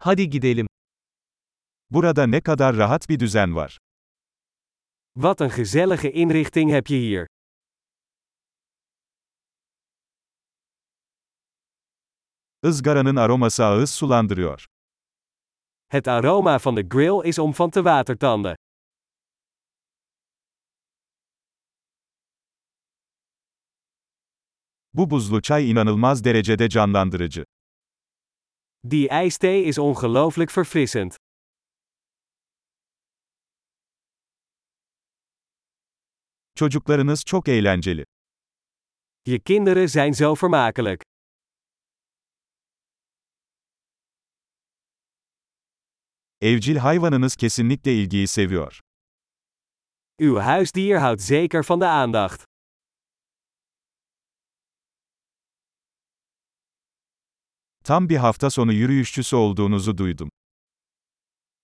Hadi gidelim. Burada ne kadar rahat bir düzen var. Wat een gezellige inrichting heb je hier. Izgaranın aroması ağız sulandırıyor. Het aroma van de grill is om van te watertanden. Bu buzlu çay inanılmaz derecede canlandırıcı. Die ijstee is ongelooflijk verfrissend. Çocuklarınız çok eğlenceli. Je kinderen zijn zo vermakelijk. Evcil hayvanınız kesinlikle ilgiyi seviyor. Uw huisdier houdt zeker van de aandacht. Tam bir hafta sonu yürüyüşçüsü olduğunuzu duydum.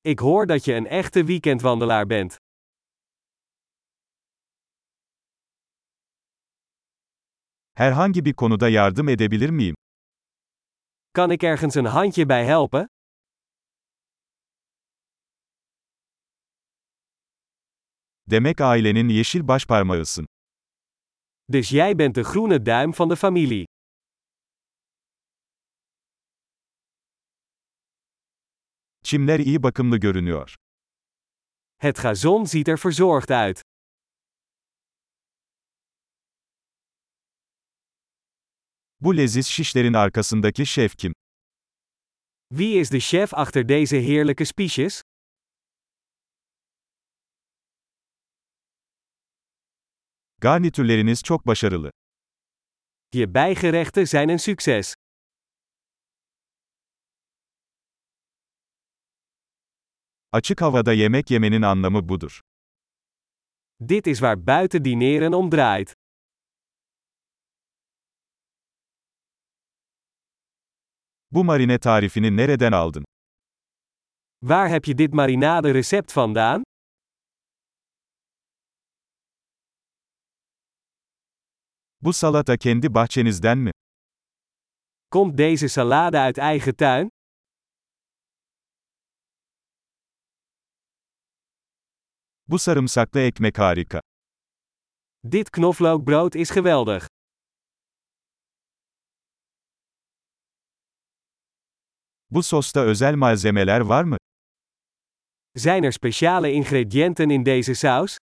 Ik hoor dat je een echte weekendwandelaar bent. Herhangi bir konuda yardım edebilir miyim? Kan ik ergens een handje bij helpen? Demek ailenin yeşil başparmağısın. Dus jij bent de groene duim van de familie. Çimler iyi bakımlı görünüyor. Het gazon ziet er verzorgd uit. Bu leziz şişlerin arkasındaki şef kim? Wie is de chef achter deze heerlijke spiesjes? Garnitürleriniz çok başarılı. Je bijgerechten zijn een succes. Açık havada yemek yemenin anlamı budur. Dit is waar buiten dineren om draait. Bu marine tarifini nereden aldın? Waar heb je dit marinade recept vandaan? Bu salata kendi bahçenizden mi? Komt deze salade uit eigen tuin? Bu sarımsaklı ekmek harika. Dit knoflookbrood is geweldig. Bu sosta özel malzemeler var mı? Zijn er speciale ingrediënten in deze saus?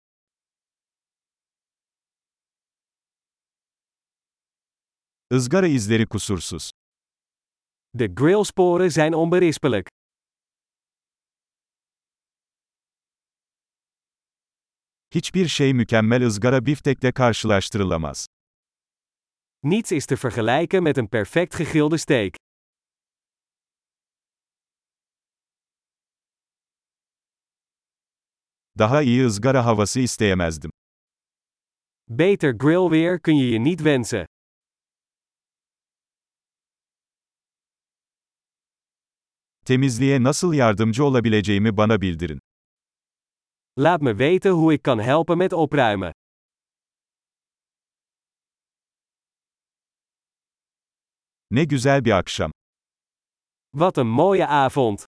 Izgara izleri kusursuz. De grillsporen zijn onberispelijk. Hiçbir şey mükemmel ızgara biftekle karşılaştırılamaz. Niets is te vergelijken met een perfect gegrilde steak. Daha iyi ızgara havası isteyemezdim. Beter grillweer kun je je niet wensen. Temizliğe nasıl yardımcı olabileceğimi bana bildirin. Laat me weten hoe ik kan helpen met opruimen. Ne güzel bir akşam. Wat een mooie avond!